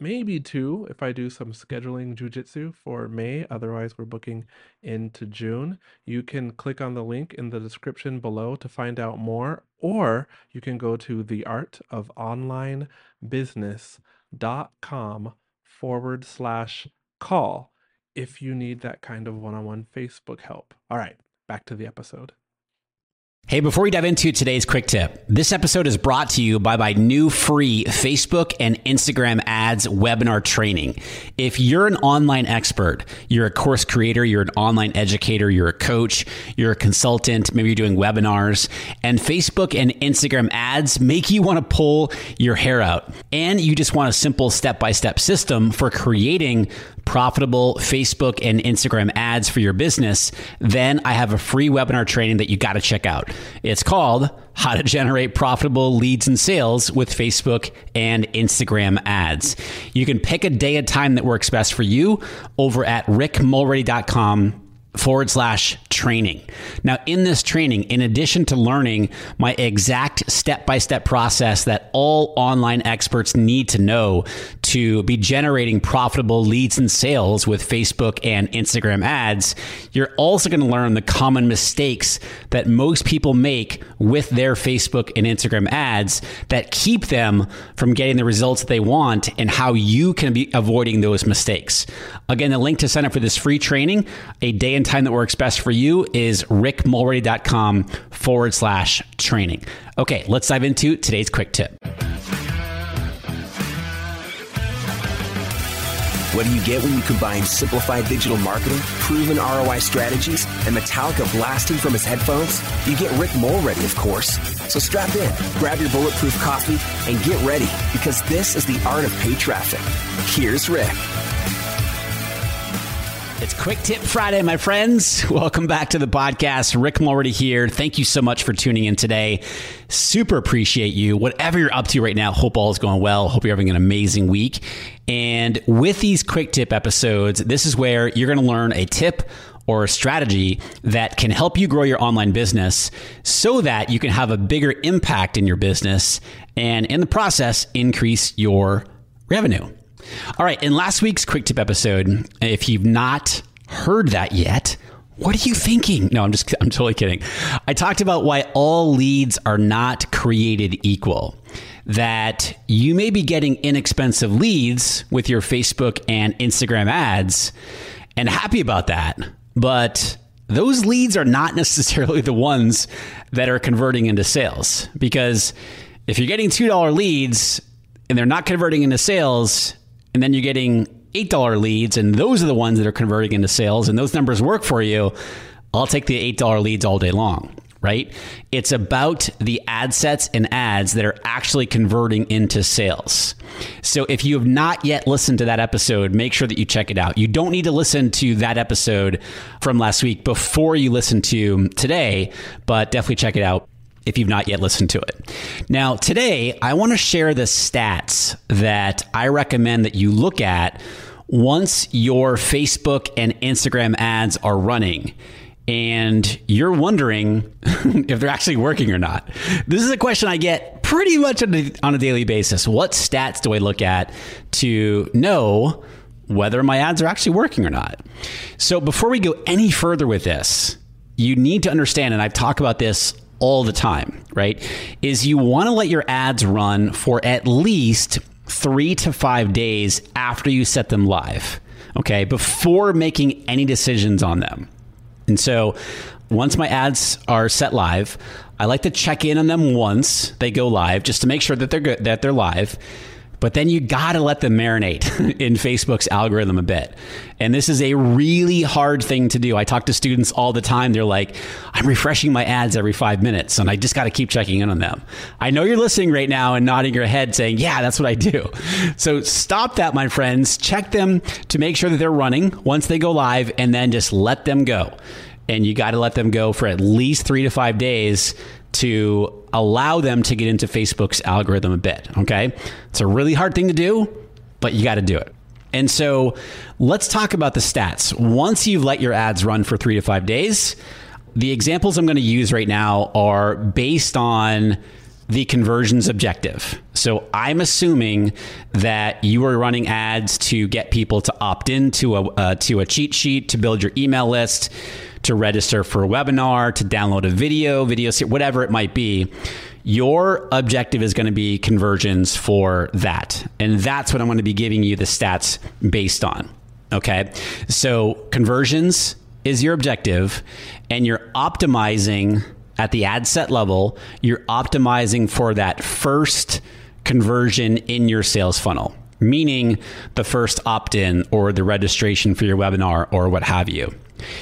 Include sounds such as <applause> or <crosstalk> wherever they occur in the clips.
maybe two if I do some scheduling jujitsu for May. Otherwise, we're booking into June. You can click on the link in the description below to find out more, or you can go to theartofonlinebusiness.com forward slash call if you need that kind of one on one Facebook help. All right, back to the episode. Hey, before we dive into today's quick tip, this episode is brought to you by my new free Facebook and Instagram ads webinar training. If you're an online expert, you're a course creator, you're an online educator, you're a coach, you're a consultant, maybe you're doing webinars, and Facebook and Instagram ads make you want to pull your hair out, and you just want a simple step by step system for creating profitable Facebook and Instagram ads for your business, then I have a free webinar training that you got to check out. It's called How to Generate Profitable Leads and Sales with Facebook and Instagram Ads. You can pick a day and time that works best for you over at rickmulready.com forward slash training. Now, in this training, in addition to learning my exact step by step process that all online experts need to know to be generating profitable leads and sales with Facebook and Instagram ads, you're also going to learn the common mistakes that most people make with their Facebook and Instagram ads that keep them from getting the results that they want and how you can be avoiding those mistakes. Again, the link to sign up for this free training, a day and time that works best for you is rickmulready.com forward slash training. Okay, let's dive into today's quick tip. What do you get when you combine simplified digital marketing, proven ROI strategies, and Metallica blasting from his headphones? You get Rick Mulready, of course. So strap in, grab your bulletproof coffee, and get ready because this is the art of paid traffic. Here's Rick. It's Quick Tip Friday, my friends. Welcome back to the podcast. Rick Mulready here. Thank you so much for tuning in today. Super appreciate you. Whatever you're up to right now, hope all is going well. Hope you're having an amazing week. And with these quick tip episodes, this is where you're going to learn a tip or a strategy that can help you grow your online business so that you can have a bigger impact in your business and in the process increase your revenue. All right, in last week's quick tip episode, if you've not heard that yet, what are you thinking? No, I'm just I'm totally kidding. I talked about why all leads are not created equal. That you may be getting inexpensive leads with your Facebook and Instagram ads and happy about that. But those leads are not <laughs> necessarily the ones that are converting into sales because if you're getting $2 leads and they're not converting into sales, and then you're getting $8 leads, and those are the ones that are converting into sales, and those numbers work for you, I'll take the $8 leads all day long, right? It's about the ad sets and ads that are actually converting into sales. So if you have not yet listened to that episode, make sure that you check it out. You don't need to listen to that episode from last week before you listen to today, but definitely check it out if you've not yet listened to it. Now, today, I want to share the stats that I recommend that you look at once your Facebook and Instagram ads are running and you're wondering <laughs> if they're actually working or not. This is a question I get pretty much on a, daily basis. What stats do I look at to know whether my ads are actually working or not? So before we go any further with this, you need to understand, and I've talked about this all the time, right, is you want to let your ads run for at least three to five days after you set them live, okay, before making any decisions on them. And so once my ads are set live, I like to check in on them once they go live just to make sure that they're good, that they're live. But then you got to let them marinate <laughs> in Facebook's algorithm a bit. And this is a really hard thing to do. I talk to students all the time. They're like, I'm refreshing my ads every five minutes and I just got to keep checking in on them. I know you're listening right now and nodding your head saying, Yeah, that's what I do. <laughs> So stop that, my friends. Check them to make sure that they're running once they go live and then just let them go. And you got to let them go for at least three to five days to allow them to get into Facebook's algorithm a bit. Okay. It's a really hard thing to do, but you got to do it. And so let's talk about the stats. Once you've let your ads run for three to five days, the examples I'm going to use right now are based on the conversions objective. So I'm assuming that you are running ads to get people to opt into a uh, to a cheat sheet to build your email list to register for a webinar, to download a video, video, whatever it might be. Your objective is going to be conversions for that. And that's what I'm going to be giving you the stats based on. Okay. So conversions is your objective, and you're optimizing at the ad set level, you're optimizing for that first conversion in your sales funnel, meaning the first opt in or the registration for your webinar or what have you.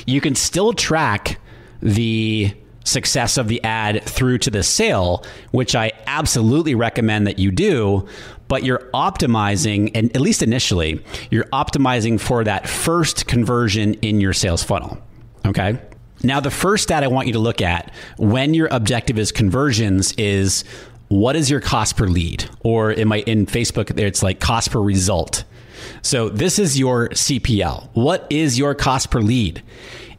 You can still track the success of the ad through to the sale, which I absolutely recommend that you do. But you're optimizing, and at least initially, you're optimizing for that first conversion in your sales funnel. Okay. Now, the first stat I want you to look at when your objective is conversions is what is your cost per lead? Or in my in Facebook, it's like cost per result. So this is your CPL. What is your cost per lead?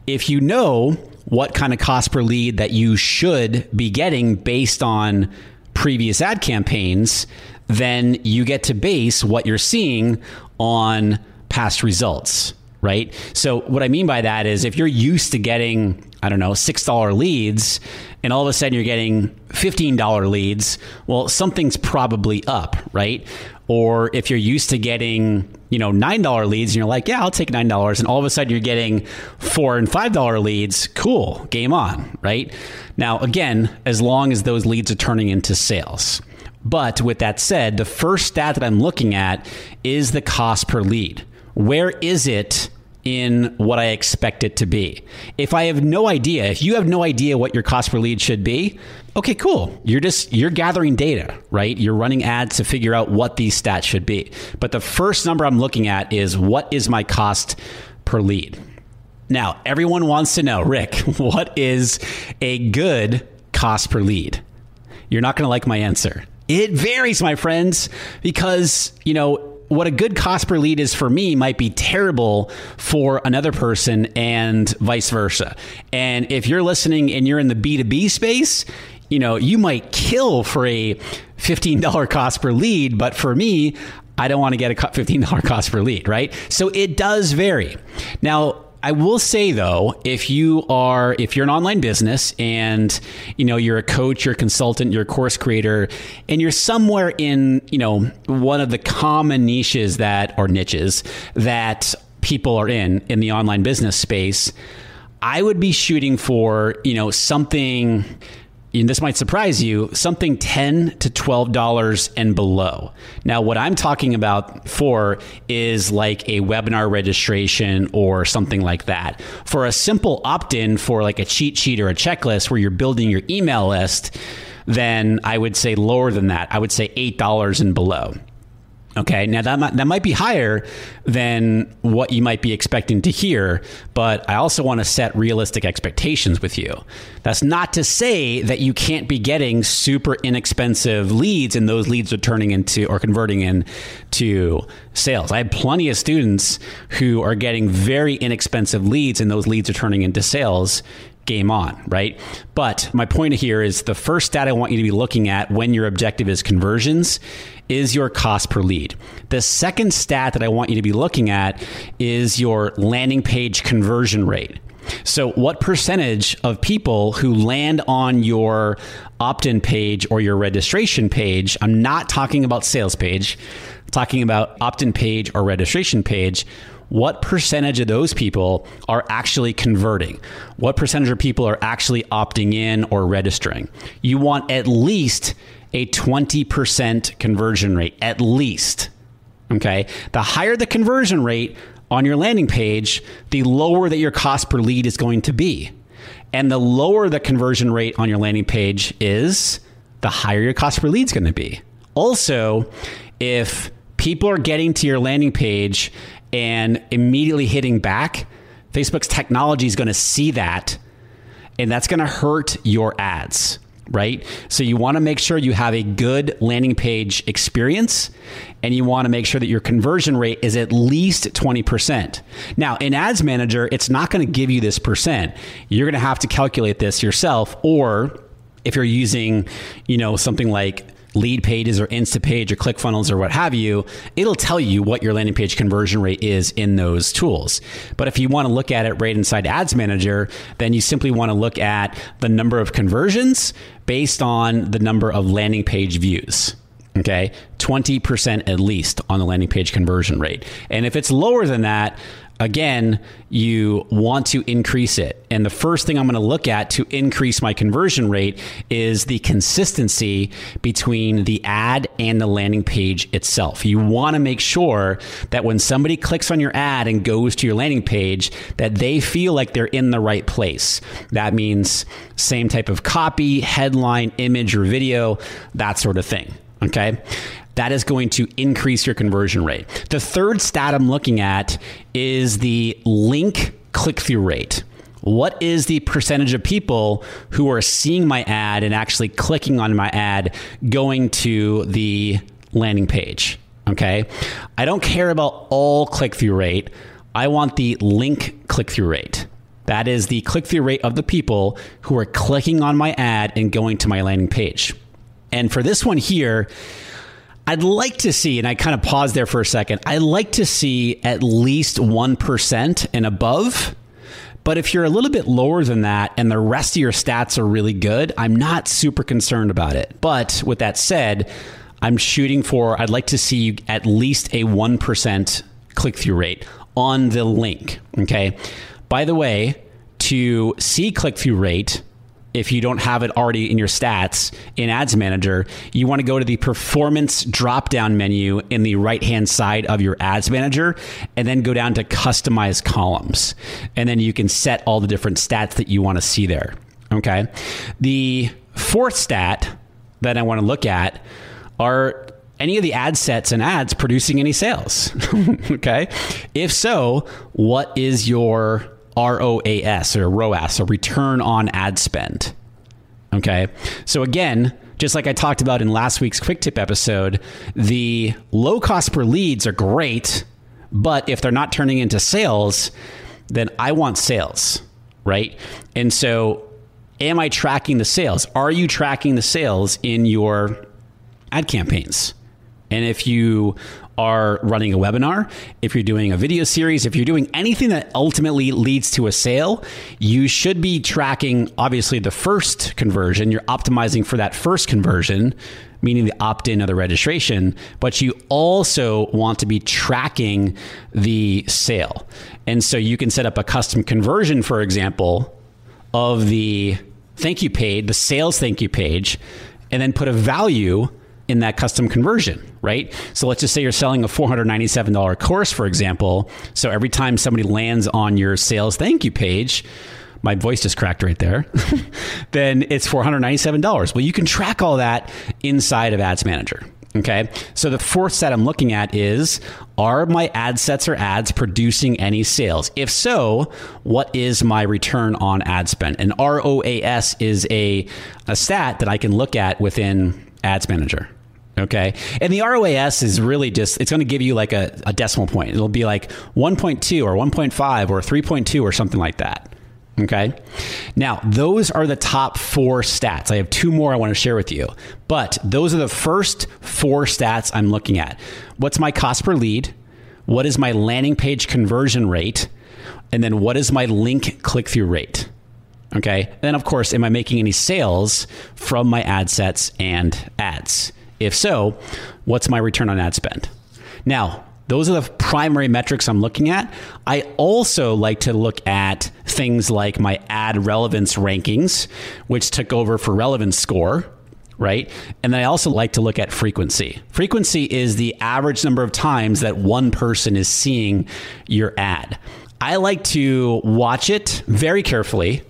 If you know what kind of cost per lead that you should be getting based on previous ad campaigns, then you get to base what you're seeing on past results, right? So what I mean by that is if you're used to getting I don't know, $6 leads, and all of a sudden you're getting $15 leads, well, something's probably up, right? Or if you're used to getting, you know, $9 leads and you're like, yeah, I'll take $9, and all of a sudden you're getting 4 and $5 leads, cool, game on, right? Now, again, as long as those leads are turning into sales. But with that said, the first stat that I'm looking at is the cost per lead. Where is it in what I expect it to be. If I have no idea, if you have no idea what your cost per lead should be, okay, cool. You're just you're gathering data, right? You're running ads to figure out what these stats should be. But the first number I'm looking at is what is my cost per lead? Now, everyone wants to know, Rick, <laughs> what is a good cost per lead? You're not going to like my answer. It varies, my friends, because, you know, what a good cost per lead is for me might be terrible for another person and vice versa. And if you're listening and you're in the B2B space, you know, you might kill for a $15 cost per lead, but for me, I don't want to get a $15 cost per lead, right? So it does vary. Now, I will say though, if you are if you're an online business and you know you're a coach, you're a consultant, you're a course creator, and you're somewhere in you know one of the common niches that or niches that people are in in the online business space, I would be shooting for you know something and this might surprise you, something 10 to $12 and below. Now, what I'm talking about for is like a webinar registration or something like that. For a simple opt in for like a cheat sheet or a checklist where you're building your email list, then I would say lower than that. I would say $8 and below. Okay, now that might, that might be higher than what you might be expecting to hear, but I also want to set realistic expectations with you. That's not to say that you can't be getting super inexpensive leads and those leads are turning into or converting into sales. I have plenty of students who are getting very inexpensive leads and those leads are turning into sales game on, right? But my point here is the first stat I want you to be looking at when your objective is conversions is your cost per lead. The second stat that I want you to be looking at is your landing page conversion rate. So, what percentage of people who land on your opt in page or your registration page, I'm not talking about sales page, I'm talking about opt in page or registration page, what percentage of those people are actually converting? What percentage of people are actually opting in or registering? You want at least a 20% conversion rate, at least. Okay. The higher the conversion rate on your landing page, the lower that your cost per lead is going to be. And the lower the conversion rate on your landing page is, the higher your cost per lead is going to be. Also, if people are getting to your landing page and immediately hitting back, Facebook's technology is going to see that and that's going to hurt your ads right? So you want to make sure you have a good landing page experience and you want to make sure that your conversion rate is at least 20%. Now, in Ads Manager, it's not going to give you this percent. You're going to have to calculate this yourself or if you're using, you know, something like Leadpages or Instapage or ClickFunnels or what have you, it'll tell you what your landing page conversion rate is in those tools. But if you want to look at it right inside Ads Manager, then you simply want to look at the number of conversions based on the number of landing page views. Okay, 20% at least on the landing page conversion rate. And if it's lower than that, again, you want to increase it. And the first thing I'm going to look at to increase my conversion rate is the consistency between the ad and the landing page itself. You want to make sure that when somebody clicks on your ad and goes to your landing page, that they feel like they're in the right place. That means same type of copy, headline, image, or video, that sort of thing. Okay that is going to increase your conversion rate. The third stat I'm looking at is the link click through rate. What is the percentage of people who are seeing my ad and actually clicking on my ad going to the landing page? Okay. I don't care about all click through rate. I want the link click through rate. That is the click through rate of the people who are clicking on my ad and going to my landing page. And for this one here, I'd like to see, and I kind of paused there for a second, I'd like to see at least 1% and above. But if you're a little bit lower than that and the rest of your stats are really good, I'm not super concerned about it. But with that said, I'm shooting for, I'd like to see at least a 1% click through rate on the link. Okay. By the way, to see click through rate, if you don't have it already in your stats in Ads Manager, you want to go to the performance drop down menu in the right hand side of your Ads Manager and then go down to customize columns. And then you can set all the different stats that you want to see there. Okay. The fourth stat that I want to look at are any of the ad sets and ads producing any sales? <laughs> okay. If so, what is your ROAS or ROAS, or return on ad spend. Okay. So again, just like I talked about in last week's quick tip episode, the low cost per leads are great, but if they're not turning into sales, then I want sales, right? And so am I tracking the sales? Are you tracking the sales in your ad campaigns? And if you are running a webinar, if you're doing a video series, if you're doing anything that ultimately leads to a sale, you should be tracking obviously the first conversion. You're optimizing for that first conversion, meaning the opt in or the registration, but you also want to be tracking the sale. And so you can set up a custom conversion, for example, of the thank you page, the sales thank you page, and then put a value in that custom conversion, right? So let's just say you're selling a $497 course, for example. So every time somebody lands on your sales thank you page, my voice just cracked right there, <laughs> then it's $497. Well, you can track all that inside of Ads Manager. Okay. So the fourth set I'm looking at is Are my ad sets or ads producing any sales? If so, what is my return on ad spend? And ROAS is a, a stat that I can look at within Ads Manager. Okay. And the ROAS is really just, it's going to give you like a, a decimal point. It'll be like 1.2 or 1.5 or 3.2 or something like that. Okay. Now, those are the top four stats. I have two more I want to share with you, but those are the first four stats I'm looking at. What's my cost per lead? What is my landing page conversion rate? And then what is my link click through rate? Okay. Then, of course, am I making any sales from my ad sets and ads? If so, what's my return on ad spend? Now, those are the primary metrics I'm looking at. I also like to look at things like my ad relevance rankings, which took over for relevance score, right? And then I also like to look at frequency. Frequency is the average number of times that one person is seeing your ad. I like to watch it very carefully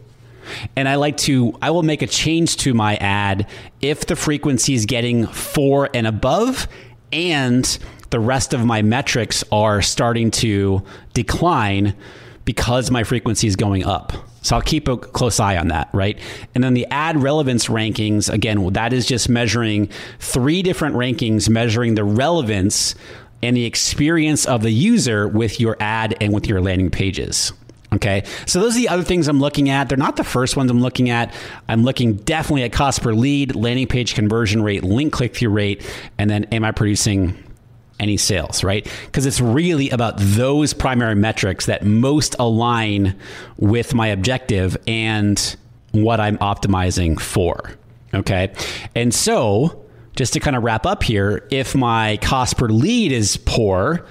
and I like to, I will make a change to my ad if the frequency is getting four and above and the rest of my metrics are starting to decline because my frequency is going up. So I'll keep a close eye on that, right? And then the ad relevance rankings, again, that is just measuring three different rankings, measuring the relevance and the experience of the user with your ad and with your landing pages. Okay. So those are the other things I'm looking at. They're not the first ones I'm looking at. I'm looking definitely at cost per lead, landing page conversion rate, link click through rate, and then am I producing any sales, right? Because it's really about those primary metrics that most align with my objective and what I'm optimizing for. Okay. And so, just to kind of wrap up here, if my cost per lead is poor,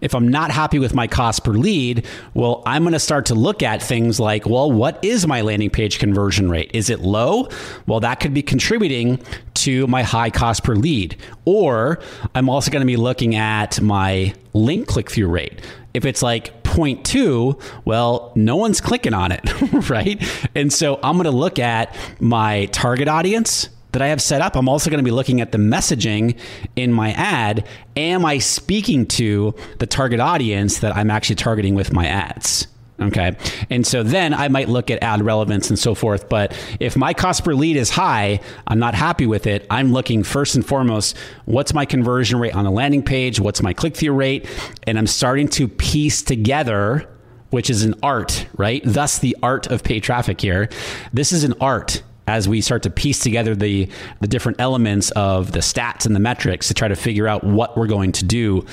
if I'm not happy with my cost per lead, well, I'm going to start to look at things like, well, what is my landing page conversion rate? Is it low? Well, that could be contributing to my high cost per lead. Or I'm also going to be looking at my link click through rate. If it's like 0.2, well, no one's clicking on it, <laughs> right? And so I'm going to look at my target audience that I have set up, I'm also going to be looking at the messaging in my ad. Am I speaking to the target audience that I'm actually targeting with my ads? Okay. And so then I might look at ad relevance and so forth. But if my cost per lead is high, I'm not happy with it. I'm looking first and foremost, what's my conversion rate on the landing page? What's my click through rate? And I'm starting to piece together, which is an art, right? Thus the art of paid traffic here. This is an art as we start to piece together the the different elements of the stats and the metrics to try to figure out what we're going to do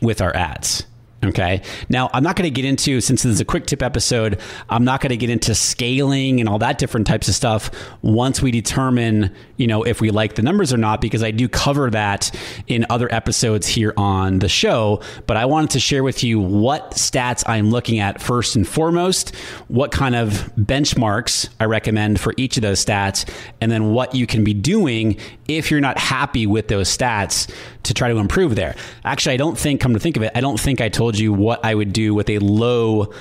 with our ads. Okay. Now, I'm not going to get into, since this is a quick tip episode, I'm not going to get into scaling and all that different types of stuff once we determine, you know, if we like the numbers or not, because I do cover that in other episodes here on the show. But I wanted to share with you what stats I'm looking at first and foremost, what kind of benchmarks I recommend for each of those stats, and then what you can be doing if you're not happy with those stats to try to improve there. Actually, I don't think, come to think of it, I don't think I told you what I would do with a low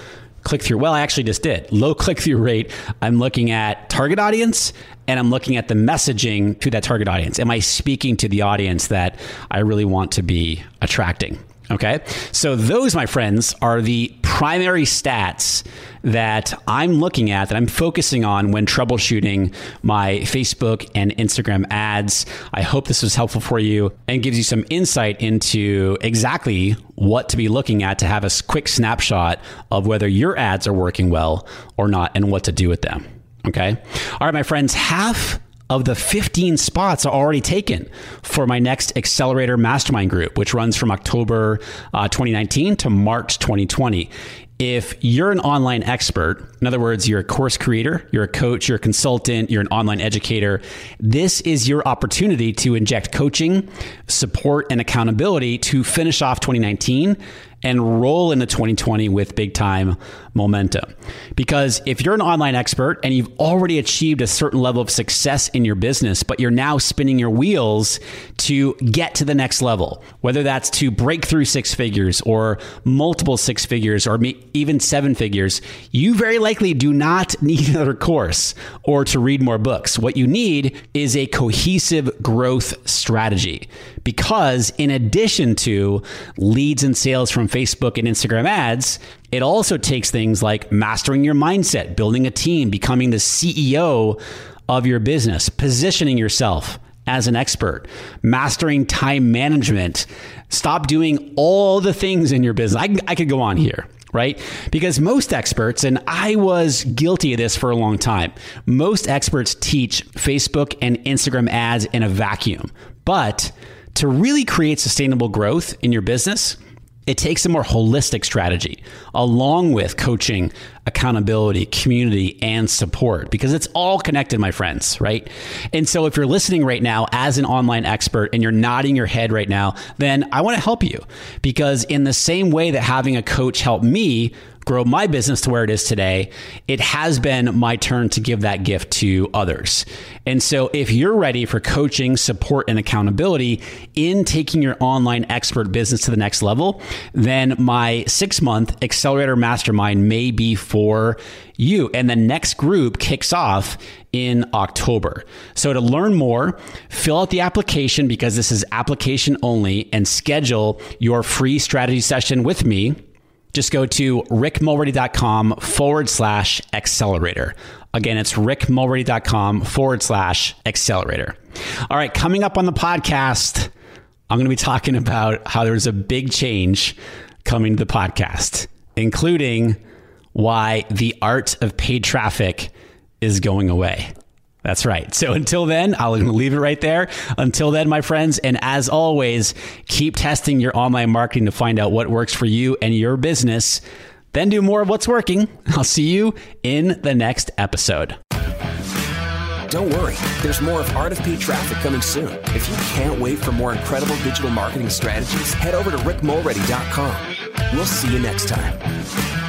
click through. Well, I actually just did. Low click through rate. I'm looking at target audience and I'm looking at the messaging to that target audience. Am I speaking to the audience that I really want to be attracting? Okay. So those, my friends, are the primary stats that I'm looking at, that I'm focusing on when troubleshooting my Facebook and Instagram ads. I hope this was helpful for you and gives you some insight into exactly what to be looking at to have a quick snapshot of whether your ads are working well or not and what to do with them. Okay. All right, my friends, half of the 15 spots are already taken for my next Accelerator Mastermind group, which runs from October uh, 2019 to March 2020. If you're an online expert, in other words, you're a course creator, you're a coach, you're a consultant, you're an online educator, this is your opportunity to inject coaching, support, and accountability to finish off 2019 and roll into 2020 with big time momentum. Because if you're an online expert and you've already achieved a certain level of success in your business, but you're now spinning your wheels to get to the next level, whether that's to break through six figures or multiple six figures or even seven figures, you very likely do not <laughs> need another course or to read more books. What you need is a cohesive growth strategy. Because in addition to leads and sales from Facebook and Instagram ads, it also takes things like mastering your mindset, building a team, becoming the CEO of your business, positioning yourself as an expert, mastering time management. Stop doing all the things in your business. I, I could go on here right? Because most experts, and I was guilty of this for a long time, most experts teach Facebook and Instagram ads in a vacuum. But to really create sustainable growth in your business, it takes a more holistic strategy along with coaching, accountability, community, and support because it's all connected, my friends, right? And so if you're listening right now as an online expert and you're nodding your head right now, then I want to help you because in the same way that having a coach helped me grow my business to where it is today, it has been my turn to give that gift to others. And so if you're ready for coaching, support, and accountability in taking your online expert business to the next level, then my six month accelerator mastermind may be for you. And the next group kicks off in October. So to learn more, fill out the application because this is application only and schedule your free strategy session with me just go to rickmulready.com forward slash accelerator. Again, it's rickmulready.com forward slash accelerator. All right, coming up on the podcast, I'm going to be talking about how there's a big change coming to the podcast, including why the art of paid traffic is going away. That's right. So until then, I'll leave it right there. Until then, my friends, and as always, keep testing your online marketing to find out what works for you and your business. Then do more of what's working. I'll see you in the next episode. Don't worry, there's more of Paid Traffic coming soon. If you can't wait for more incredible digital marketing strategies, head over to rickmulready.com. We'll see you next time.